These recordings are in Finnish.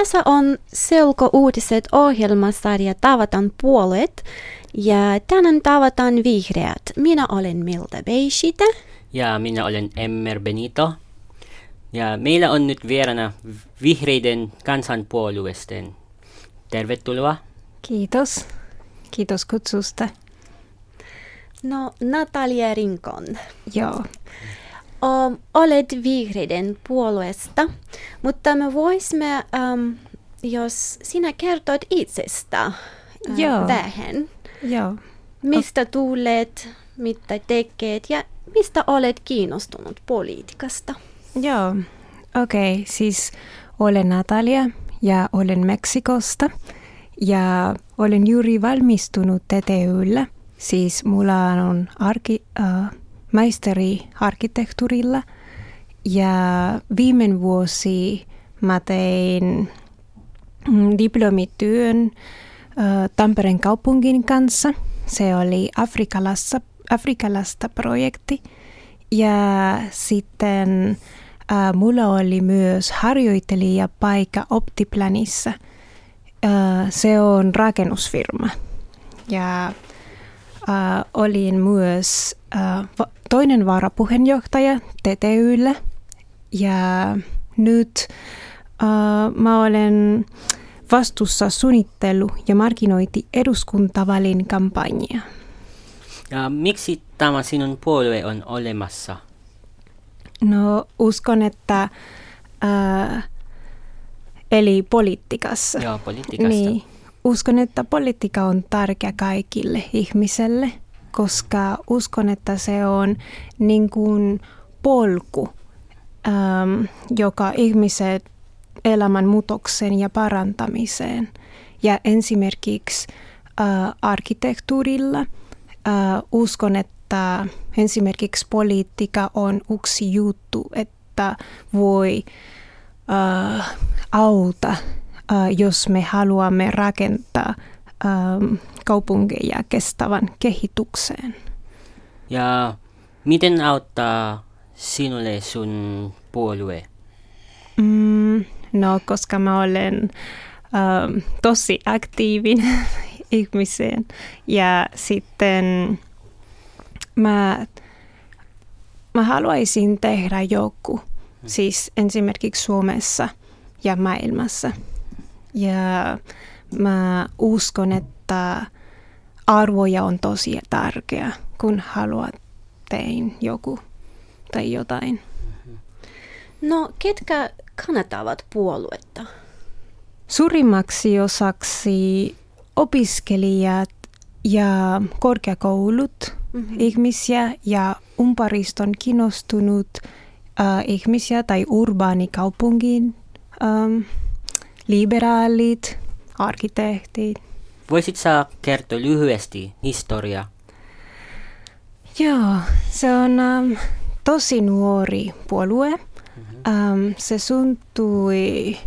tässä on Selko-uutiset ohjelmasarja Tavataan puolet. Ja tänään tavataan vihreät. Minä olen Milta Beishita. Ja minä olen Emmer Benito. Ja meillä on nyt vierana vihreiden kansanpuolueesten. Tervetuloa. Kiitos. Kiitos kutsusta. No, Natalia Rinkon. Joo. Um, olet vihreiden puolueesta, mutta me voisimme, um, jos sinä kertot itsestä uh, Joo. vähän. Joo. Mistä tulet, mitä teket ja mistä olet kiinnostunut politiikasta? Joo. Okei, okay, siis olen Natalia ja olen Meksikosta ja olen juuri valmistunut TTYllä. Siis mulla on arki, äh, maisteri arkkitehtuurilla ja viime vuosi mä tein mm, diplomityön Tampereen kaupungin kanssa. Se oli afrikalassa, afrikalasta projekti. Ja sitten äh, mulla oli myös harjoittelija paikka Optiplanissa. Äh, se on rakennusfirma. Ja äh, olin myös äh, toinen varapuheenjohtaja TTYllä. Ja nyt äh, mä olen vastuussa suunnittelu- ja markkinointi eduskuntavalin kampanja. Ja miksi tämä sinun puolue on olemassa? No uskon, että äh, eli politiikassa. Joo, politiikasta. Niin, uskon, että politiikka on tärkeä kaikille ihmiselle, koska uskon, että se on niin kuin polku, ähm, joka ihmiset elämän muutoksen ja parantamiseen. Ja esimerkiksi äh, arkkitehtuurilla äh, uskon, että esimerkiksi politiikka on yksi juttu, että voi äh, auta, äh, jos me haluamme rakentaa kaupunkeja kestävän kehitykseen. Ja miten auttaa sinulle sun puolue? Mm, no, koska mä olen ähm, tosi aktiivinen ihmiseen ja sitten mä, mä haluaisin tehdä joku, siis esimerkiksi Suomessa ja maailmassa. Ja mä uskon, että arvoja on tosi tärkeä, kun haluat tein joku tai jotain. No, ketkä kannattavat puoluetta? Suurimmaksi osaksi opiskelijat ja korkeakoulut mm-hmm. ihmisiä ja ympäristön kiinnostunut äh, ihmisiä tai urbaanikaupungin ähm, liberaalit, arkkitehtit. Voisit sä kertoa lyhyesti historia? Joo, se on ähm, tosi nuori puolue. Mm-hmm. Ähm, se syntyi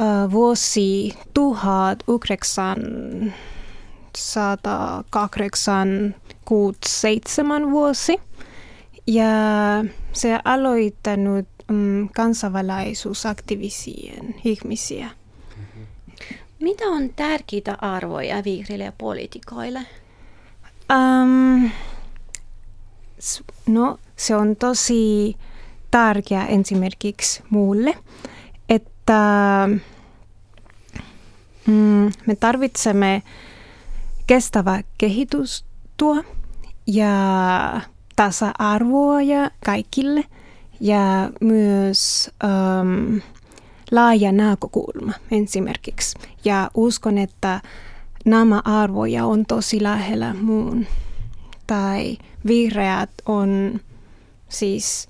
äh, vuosi 1987 vuosi. Ja se aloittanut mm, kansainvälisyysaktivisien ihmisiä. Mitä on tärkeitä arvoja vihreille poliitikoille? Um, no, se on tosi tärkeä esimerkiksi mulle, että mm, me tarvitsemme kestävää kehitystyö ja tasa-arvoa ja kaikille ja myös um, laaja näkökulma esimerkiksi. Ja uskon, että nämä arvoja on tosi lähellä muun. Tai vihreät on siis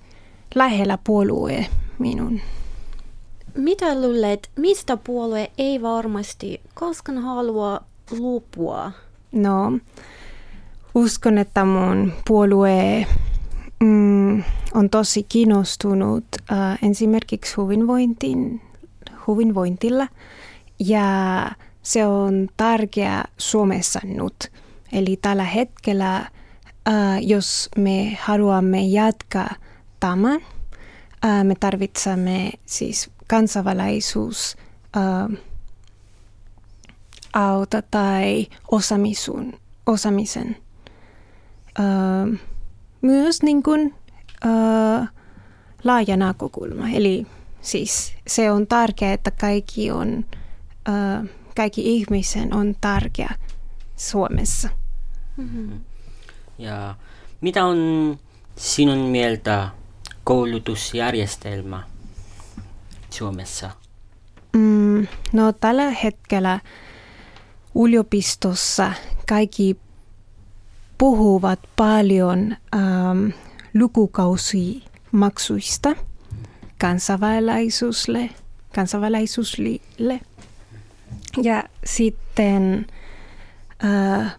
lähellä puolue minun. Mitä luulet, mistä puolue ei varmasti koskaan halua lupua? No, uskon, että mun puolue mm, on tosi kiinnostunut äh, esimerkiksi hyvinvointiin, hyvinvointilla ja se on tärkeä Suomessa nyt. Eli tällä hetkellä, jos me haluamme jatkaa tämän, me tarvitsemme siis kansainvälisyys auta tai osamisun, osamisen. Myös niin kuin, laaja näkökulma. Eli siis se on tärkeää, että kaikki, on, uh, kaikki ihmisen on tärkeä Suomessa. Mm-hmm. Ja mitä on sinun mieltä koulutusjärjestelmä Suomessa? Mm, no tällä hetkellä yliopistossa kaikki puhuvat paljon ähm, lukukausimaksuista kansainvälisyysle, kansainvälisyysille. Ja sitten äh,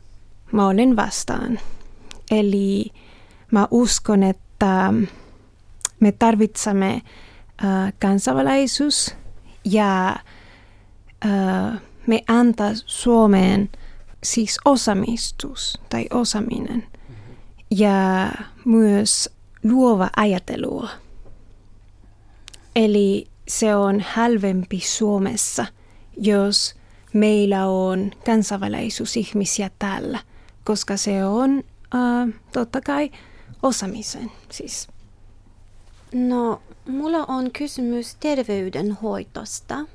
mä olen vastaan. Eli mä uskon, että me tarvitsemme äh, kansainvälisyys ja äh, me antaa Suomeen siis osamistus tai osaminen ja myös luova ajattelua. Eli se on halvempi Suomessa, jos meillä on kansainvälisyysihmisiä täällä, koska se on äh, totta kai osamisen siis. No, mulla on kysymys terveydenhoitosta. Ähm,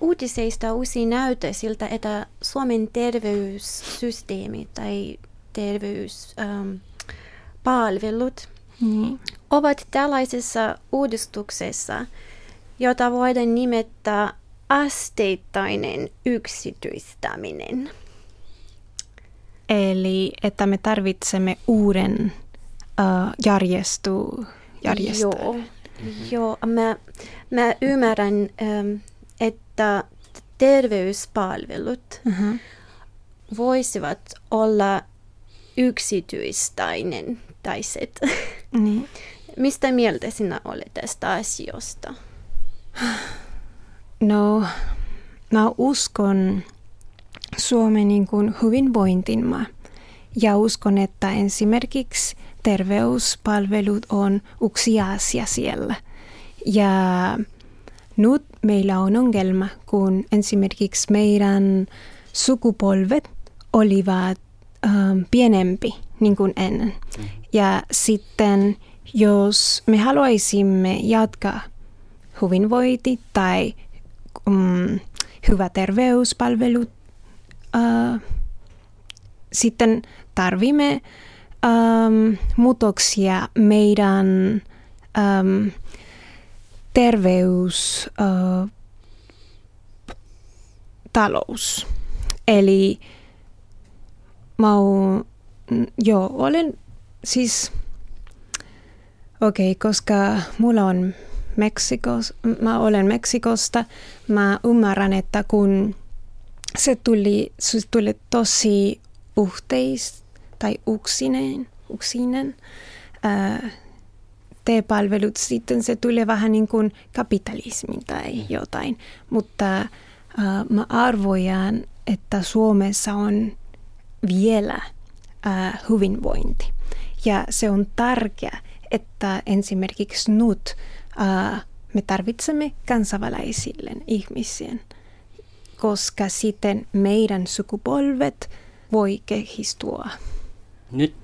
uutiseista usein näyttää siltä, että Suomen terveyssysteemi tai terveyspalvelut ähm, mm. Ovat tällaisessa uudistuksessa, jota voidaan nimettää asteittainen yksityistäminen. Eli että me tarvitsemme uuden uh, järjestu, järjestelmän. Joo, mm-hmm. Joo mä, mä ymmärrän, että terveyspalvelut mm-hmm. voisivat olla yksityistäinen taiset. Niin. Mistä mieltä sinä olet tästä asiasta? No, mä uskon Suomen niin kuin hyvinvointimaa. Ja uskon, että esimerkiksi terveyspalvelut on yksi asia siellä. Ja nyt meillä on ongelma, kun esimerkiksi meidän sukupolvet olivat ähm, pienempi niin kuin ennen. Mm. Ja sitten jos me haluaisimme jatkaa hyvinvointi tai um, hyvä terveyspalvelut, uh, sitten tarvimme um, muutoksia meidän um, terveys uh, talous. Eli mä oon, joo, olen siis, okei, okay, koska mulla on Meksikos, mä olen Meksikosta, mä ymmärrän, että kun se tuli, se tuli tosi yhteis tai uksinen, uksinen ää, T-palvelut, sitten se tulee vähän niin kuin kapitalismi tai mm. jotain. Mutta ää, mä arvojan, että Suomessa on vielä ää, hyvinvointi. Ja se on tärkeää, että esimerkiksi nyt ää, me tarvitsemme kansainvälisille ihmisien, koska sitten meidän sukupolvet voi kehittyä. Nyt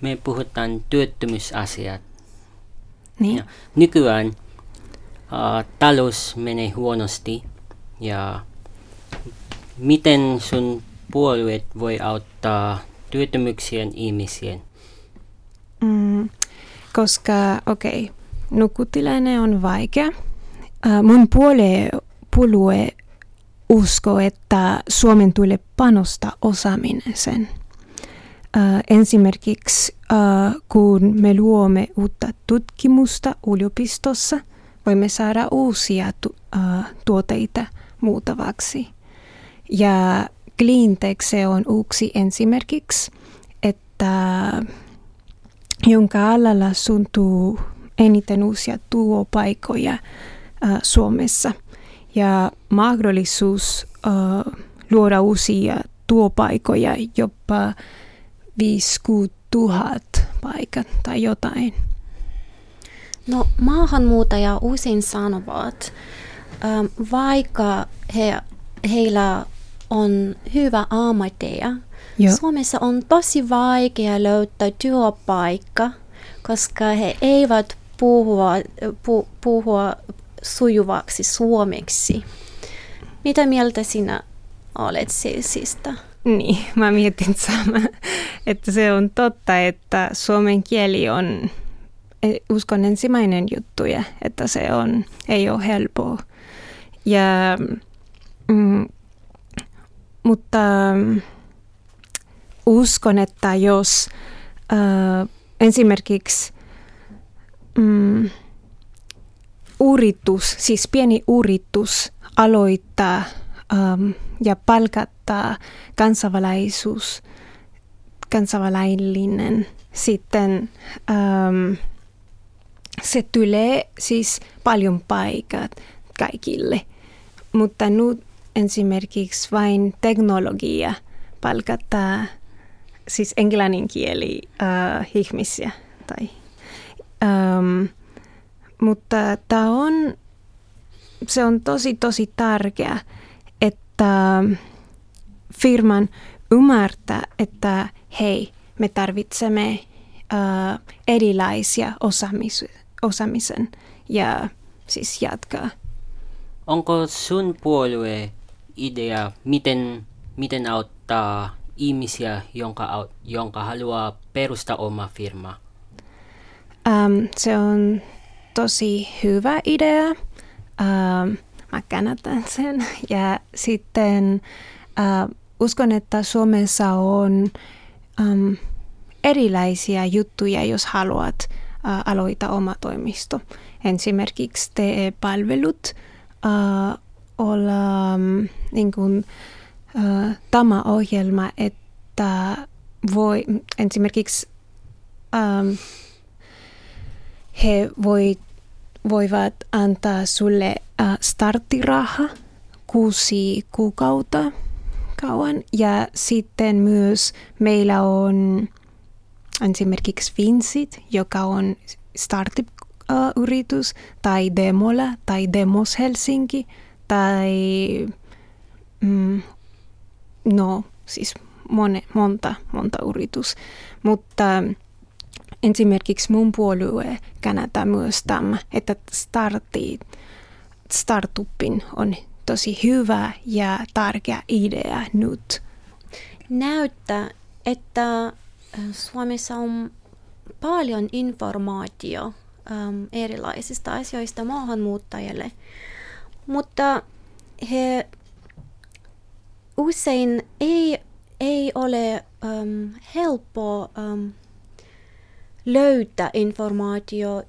me puhutaan työttömyysasiat. Niin. Ja nykyään uh, talous menee huonosti ja miten sun puolueet voi auttaa työttömyyksien ihmisien? Koska, okei, okay, nukutilanne on vaikea. Uh, mun puolue, puolue usko, että Suomen tulee panostaa osaamisen. Uh, esimerkiksi uh, kun me luomme uutta tutkimusta yliopistossa, voimme saada uusia tu- tuotteita muutavaksi. Ja cleantech se on yksi esimerkiksi, että jonka alalla suntuu eniten uusia työpaikkoja uh, Suomessa. Ja mahdollisuus uh, luoda uusia työpaikkoja jopa 5 tuhat paikat tai jotain. No maahanmuuttaja usein sanovat, ähm, vaikka he, heillä on hyvä ammatteja, Joo. Suomessa on tosi vaikea löytää työpaikka, koska he eivät puhua, pu, puhua sujuvaksi suomeksi. Mitä mieltä sinä olet siitä? Niin, mä mietin sama, että se on totta, että suomen kieli on, e, uskon ensimmäinen juttu, ja että se on, ei ole helppoa. Ja, mm, mutta uskon, että jos äh, esimerkiksi mm, uritus, siis pieni uritus aloittaa ähm, ja palkattaa kansainvälisyys, kansainvälinen, sitten ähm, se tulee siis paljon paikat kaikille. Mutta nyt esimerkiksi vain teknologia palkattaa siis englannin kieli äh, ihmisiä. Tai, ähm, mutta tämä on, se on tosi tosi tärkeä, että firman ymmärtää, että hei, me tarvitsemme äh, erilaisia osaamis, osaamisen ja siis jatkaa. Onko sun puolue idea, miten, miten auttaa ihmisiä, jonka, jonka haluaa perustaa oma firma? Um, se on tosi hyvä idea. Um, mä kannatan sen. Ja sitten uh, uskon, että Suomessa on um, erilaisia juttuja, jos haluat uh, aloittaa oma toimisto. Esimerkiksi TE-palvelut uh, olla um, niin kuin, tämä ohjelma, että voi esimerkiksi ähm, he voi, voivat antaa sulle äh, starttiraha kuusi kuukautta kauan. Ja sitten myös meillä on esimerkiksi Vincit, joka on startup-yritys, tai Demola tai Demos Helsinki tai mm, no siis mone, monta, monta yritys. Mutta esimerkiksi mun puolue kannattaa myös tämä, että startti, startupin on tosi hyvä ja tärkeä idea nyt. Näyttää, että äh, Suomessa on paljon informaatio ähm, erilaisista asioista maahanmuuttajille, mutta he usein ei, ei ole um, helppo um, löytää informaatio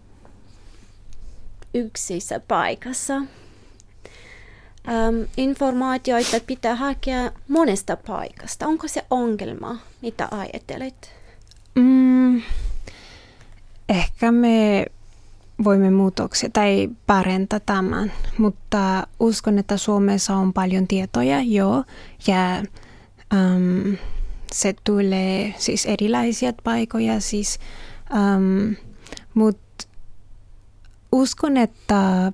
yksissä paikassa. Um, informaatioita pitää hakea monesta paikasta. Onko se ongelma? Mitä ajattelet? Mm, ehkä me voimme muutoksia tai parentaa tämän, mutta uskon, että Suomessa on paljon tietoja jo ja um, se tulee siis erilaisia paikoja, siis, um, mutta uskon, että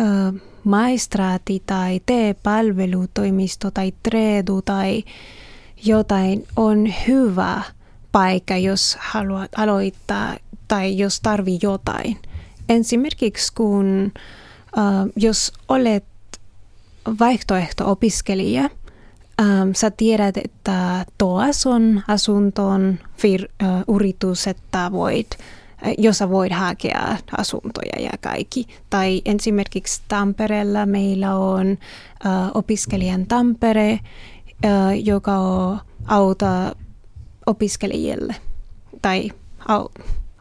uh, maistraati tai T-palvelutoimisto tai Tredu tai jotain on hyvä paikka, jos haluat aloittaa tai jos tarvii jotain. Esimerkiksi kun uh, jos olet vaihtoehto-opiskelija, um, sä tiedät, että tuossa on asuntoon fir- uh, yritys, että voit, uh, jossa voit hakea asuntoja ja kaikki. Tai esimerkiksi Tampereella meillä on uh, opiskelijan Tampere, uh, joka auttaa opiskelijille tai au,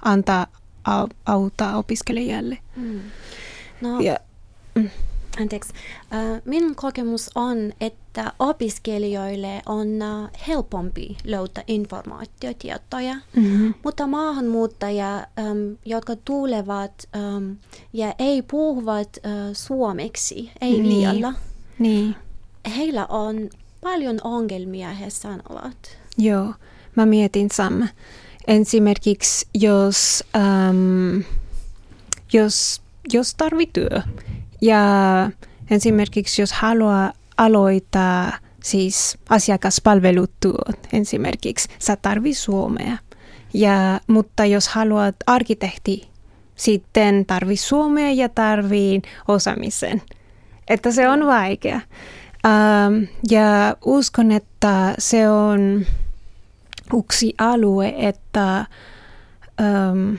antaa au, auttaa opiskelijalle. Mm. No, ja, mm. Anteeksi. Minun kokemus on, että opiskelijoille on helpompi löytää informaatiotietoja, mm-hmm. mutta maahanmuuttajia, jotka tulevat ja ei puhuvat suomeksi, ei niin. vielä, niin. heillä on paljon ongelmia, he sanovat. Joo, mä mietin sama. Esimerkiksi jos, ähm, jos, jos tarvitsee työ Ja esimerkiksi jos haluaa aloittaa siis asiakaspalvelutyöt esimerkiksi, sä tarvii suomea. Ja, mutta jos haluat arkkitehti, sitten tarvii suomea ja tarvii osaamisen. Että se on vaikea. Ähm, ja uskon, että se on yksi alue, että ähm,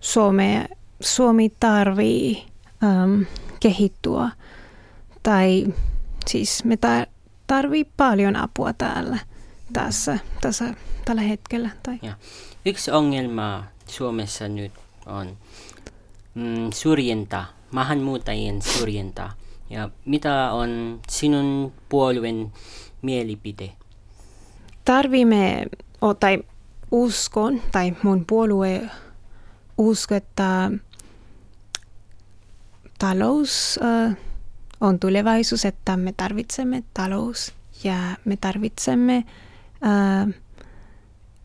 Suome, Suomi tarvii ähm, kehittyä. Tai siis me tarvii paljon apua täällä tässä, tässä tällä hetkellä. Tai. Ja. Yksi ongelma Suomessa nyt on mm, syrjintä, maahanmuuttajien syrjintä. Ja mitä on sinun puolueen mielipide? Tarvimme, tai uskon, tai mun puolue usko, että talous on tulevaisuus, että me tarvitsemme talous ja me tarvitsemme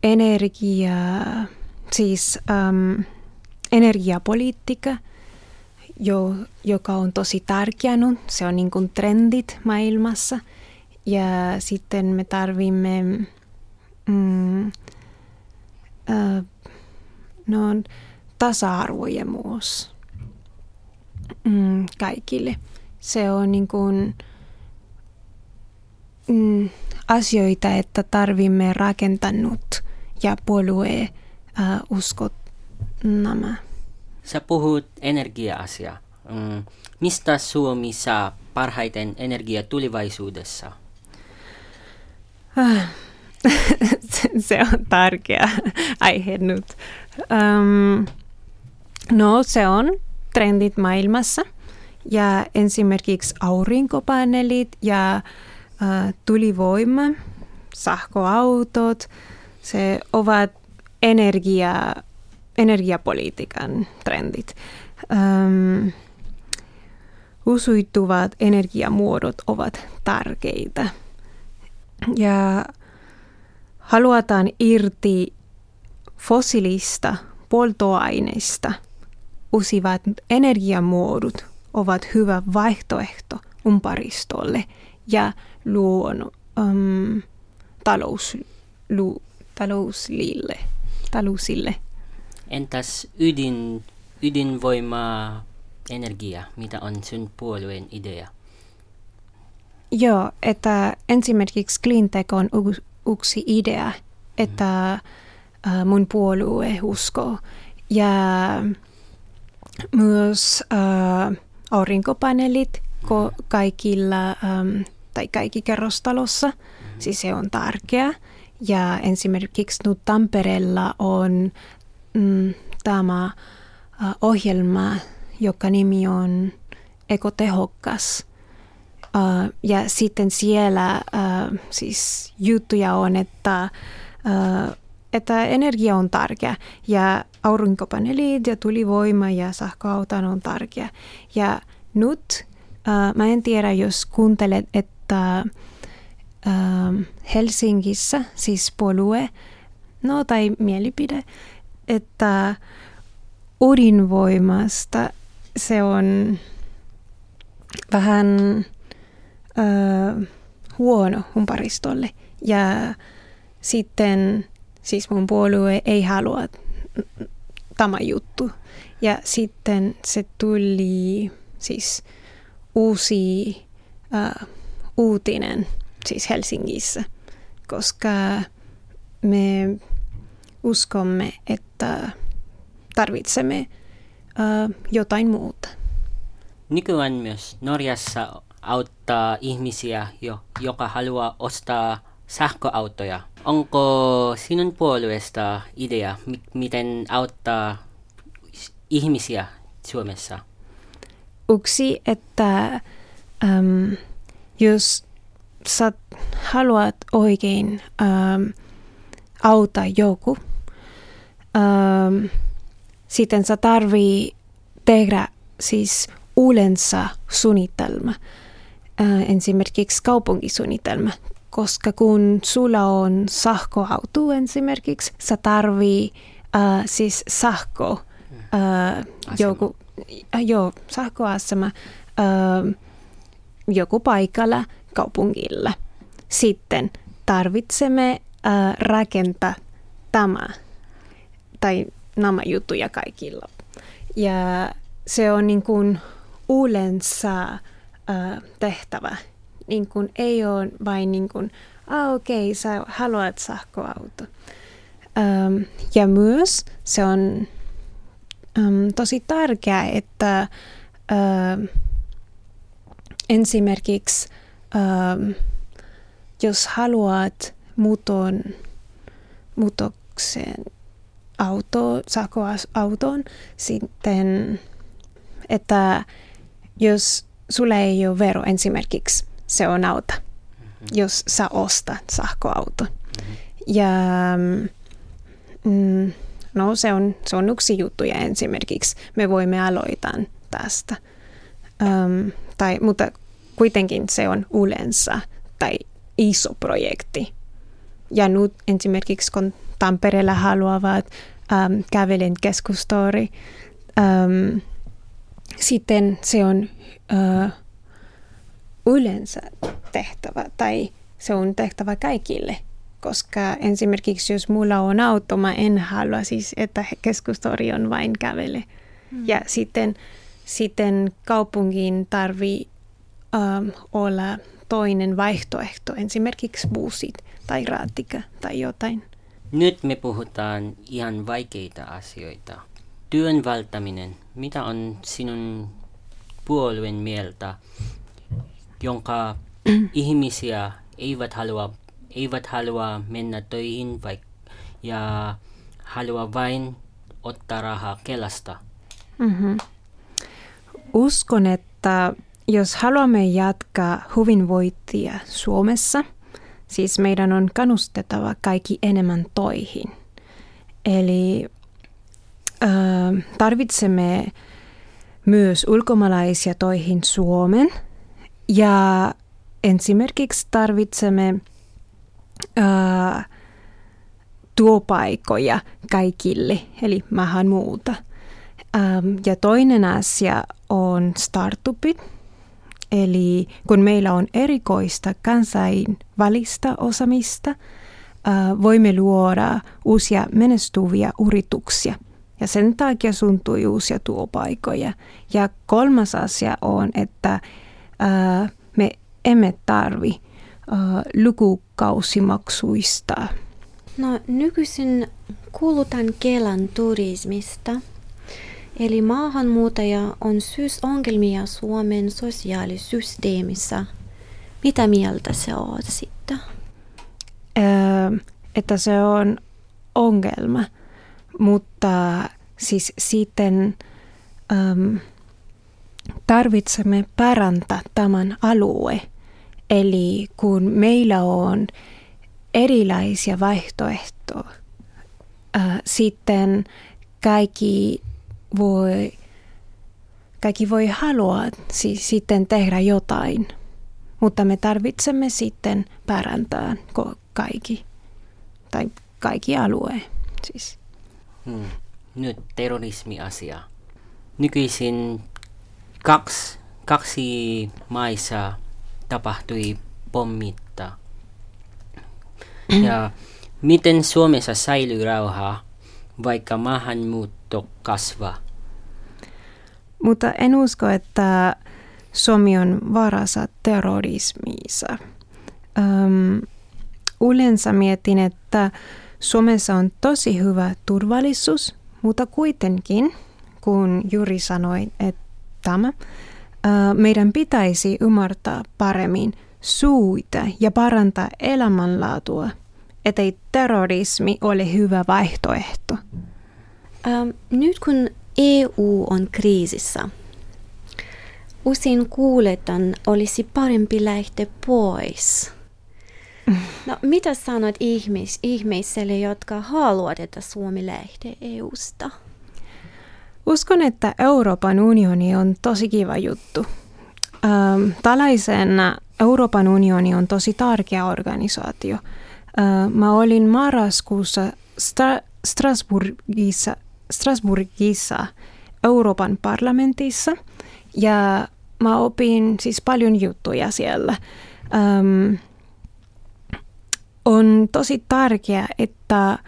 energiaa, siis ähm, energiapolitiikka, jo, joka on tosi tärkeä nyt. Se on niin kuin trendit maailmassa. Ja sitten me tarvimme mm, äh, no, tasa-arvojemuus mm, kaikille. Se on niin kuin, mm, asioita, että tarvimme rakentanut ja puolue äh, uskot nämä. Sä puhut energia-asia. Mm. Mistä Suomi saa parhaiten energiaa tulevaisuudessa? Ah, se on tärkeä aihe nyt. Um, no se on trendit maailmassa ja esimerkiksi aurinkopaneelit ja uh, tulivoima, sähköautot, se ovat energia, energiapolitiikan trendit. Um, uusiutuvat energiamuodot ovat tärkeitä. Ja halutaan irti fossiilista polttoaineista. Uusivat energiamuodot ovat hyvä vaihtoehto ympäristölle ja luon um, talous, lu, talousille, talousille. Entäs ydin, ydinvoima energia, mitä on sun puolueen idea? Joo, että ensimmäiseksi cleantech on yksi idea, että mm. mun puolue uskoo. Ja myös äh, aurinkopaneelit ko- kaikilla ähm, tai kaikki kerrostalossa, mm. siis se on tärkeä. Ja esimerkiksi nyt Tampereella on mm, tämä äh, ohjelma, joka nimi on Ekotehokas. Ja sitten siellä uh, siis juttuja on, että, uh, että energia on tärkeä ja aurinkopaneelit ja tulivoima ja sähköauton on tärkeä. Ja nyt mä en tiedä, jos kuuntelet, että Helsingissä, siis puolue, no tai mielipide, että ydinvoimasta se on vähän äh, huono ympäristölle. Ja sitten siis mun puolue ei halua tämä juttu. Ja sitten se tuli siis uusi äh, uutinen siis Helsingissä, koska me uskomme, että tarvitsemme uh, jotain muuta. Nykyään myös Norjassa auttaa ihmisiä, jo, joka haluaa ostaa sähköautoja. Onko sinun puolueesta idea, m- miten auttaa ihmisiä Suomessa? Yksi, että um, jos sä haluat oikein um, auttaa joku, um, sitten sä tarvii tehdä siis uudensa suunnitelma, esimerkiksi kaupunkisuunnitelma, koska kun sulla on sähköauto esimerkiksi, sä tarvii äh, siis sähkö, äh, joku, joo, sähköasema äh, joku paikalla kaupungilla. Sitten tarvitsemme äh, rakentaa tämä tai nämä juttuja kaikilla. Ja se on niin kuin yleensä tehtävä. Niin kuin ei ole vain niin kuin, ah okei, okay, sä haluat sähköauto. Ähm, ja myös se on ähm, tosi tärkeää, että äh, esimerkiksi ähm, jos haluat muuton, muutoksen auto, sähköautoon, sitten että jos sulla ei ole vero esimerkiksi, se on auta, mm-hmm. jos sä ostat sähköauto. Mm-hmm. Ja mm, no se on, se on yksi juttu ja esimerkiksi me voimme aloittaa tästä. Um, tai, mutta kuitenkin se on yleensä tai iso projekti. Ja nyt esimerkiksi kun Tampereella haluavat um, kävelen keskustori, um, sitten se on uh, yleensä tehtävä tai se on tehtävä kaikille. Koska esimerkiksi jos mulla on auto, mä en halua siis, että keskustori on vain kävele. Mm. Ja sitten, sitten kaupungin tarvii um, olla toinen vaihtoehto, esimerkiksi bussit tai raatika tai jotain. Nyt me puhutaan ihan vaikeita asioita. Työn valtaminen. Mitä on sinun puolueen mieltä, jonka ihmisiä eivät halua, eivät halua mennä töihin vaik- ja halua vain ottaa rahaa Kelasta? Mm-hmm. Uskon, että jos haluamme jatkaa hyvinvointia Suomessa, siis meidän on kannustettava kaikki enemmän toihin. Eli äh, tarvitsemme myös ulkomaalaisia toihin Suomen ja esimerkiksi tarvitsemme äh, työpaikoja kaikille, eli maahanmuuta. Ähm, ja toinen asia on startupit, Eli kun meillä on erikoista kansainvälistä osamista, voimme luoda uusia menestuvia yrityksiä. Ja sen takia suntui uusia työpaikoja. Ja kolmas asia on, että me emme tarvi lukukausimaksuista. No nykyisin kuulutan Kelan turismista – Eli maahanmuuttaja on syysongelmia Suomen sosiaalisysteemissä. Mitä mieltä se on sitten? Öö, että se on ongelma, mutta siis sitten öö, tarvitsemme parantaa tämän alue. Eli kun meillä on erilaisia vaihtoehtoja, öö, sitten kaikki voi, kaikki voi halua siis sitten tehdä jotain, mutta me tarvitsemme sitten parantaa kaikki, tai kaikki alue. Siis. Hmm. Nyt terrorismiasia. Nykyisin kaksi, kaksi maissa tapahtui pommitta. Ja miten Suomessa säilyy rauhaa, vaikka maahanmuutto kasvaa. Mutta en usko, että Suomi on varassa terrorismissa. Öm, yleensä mietin, että Suomessa on tosi hyvä turvallisuus, mutta kuitenkin, kun juuri sanoin, että tämä, meidän pitäisi ymmärtää paremmin suita ja parantaa elämänlaatua, ettei terrorismi ole hyvä vaihtoehto. Ähm, nyt kun EU on kriisissä, usein kuuletan olisi parempi lähteä pois. No, mitä sanot ihmis, ihmisille, jotka haluavat, että Suomi lähtee EUsta? Uskon, että Euroopan unioni on tosi kiva juttu. Ähm, tällaisena Euroopan unioni on tosi tärkeä organisaatio. Äh, mä olin marraskuussa Stra- Strasbourgissa Strasbourgissa Euroopan parlamentissa ja mä opin siis paljon juttuja siellä. Um, on tosi tärkeää, että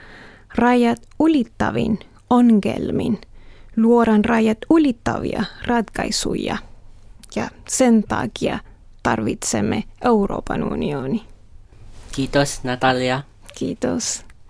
rajat ylittävin ongelmin luodaan rajat ylittäviä ratkaisuja ja sen takia tarvitsemme Euroopan unioni. Kiitos Natalia. Kiitos.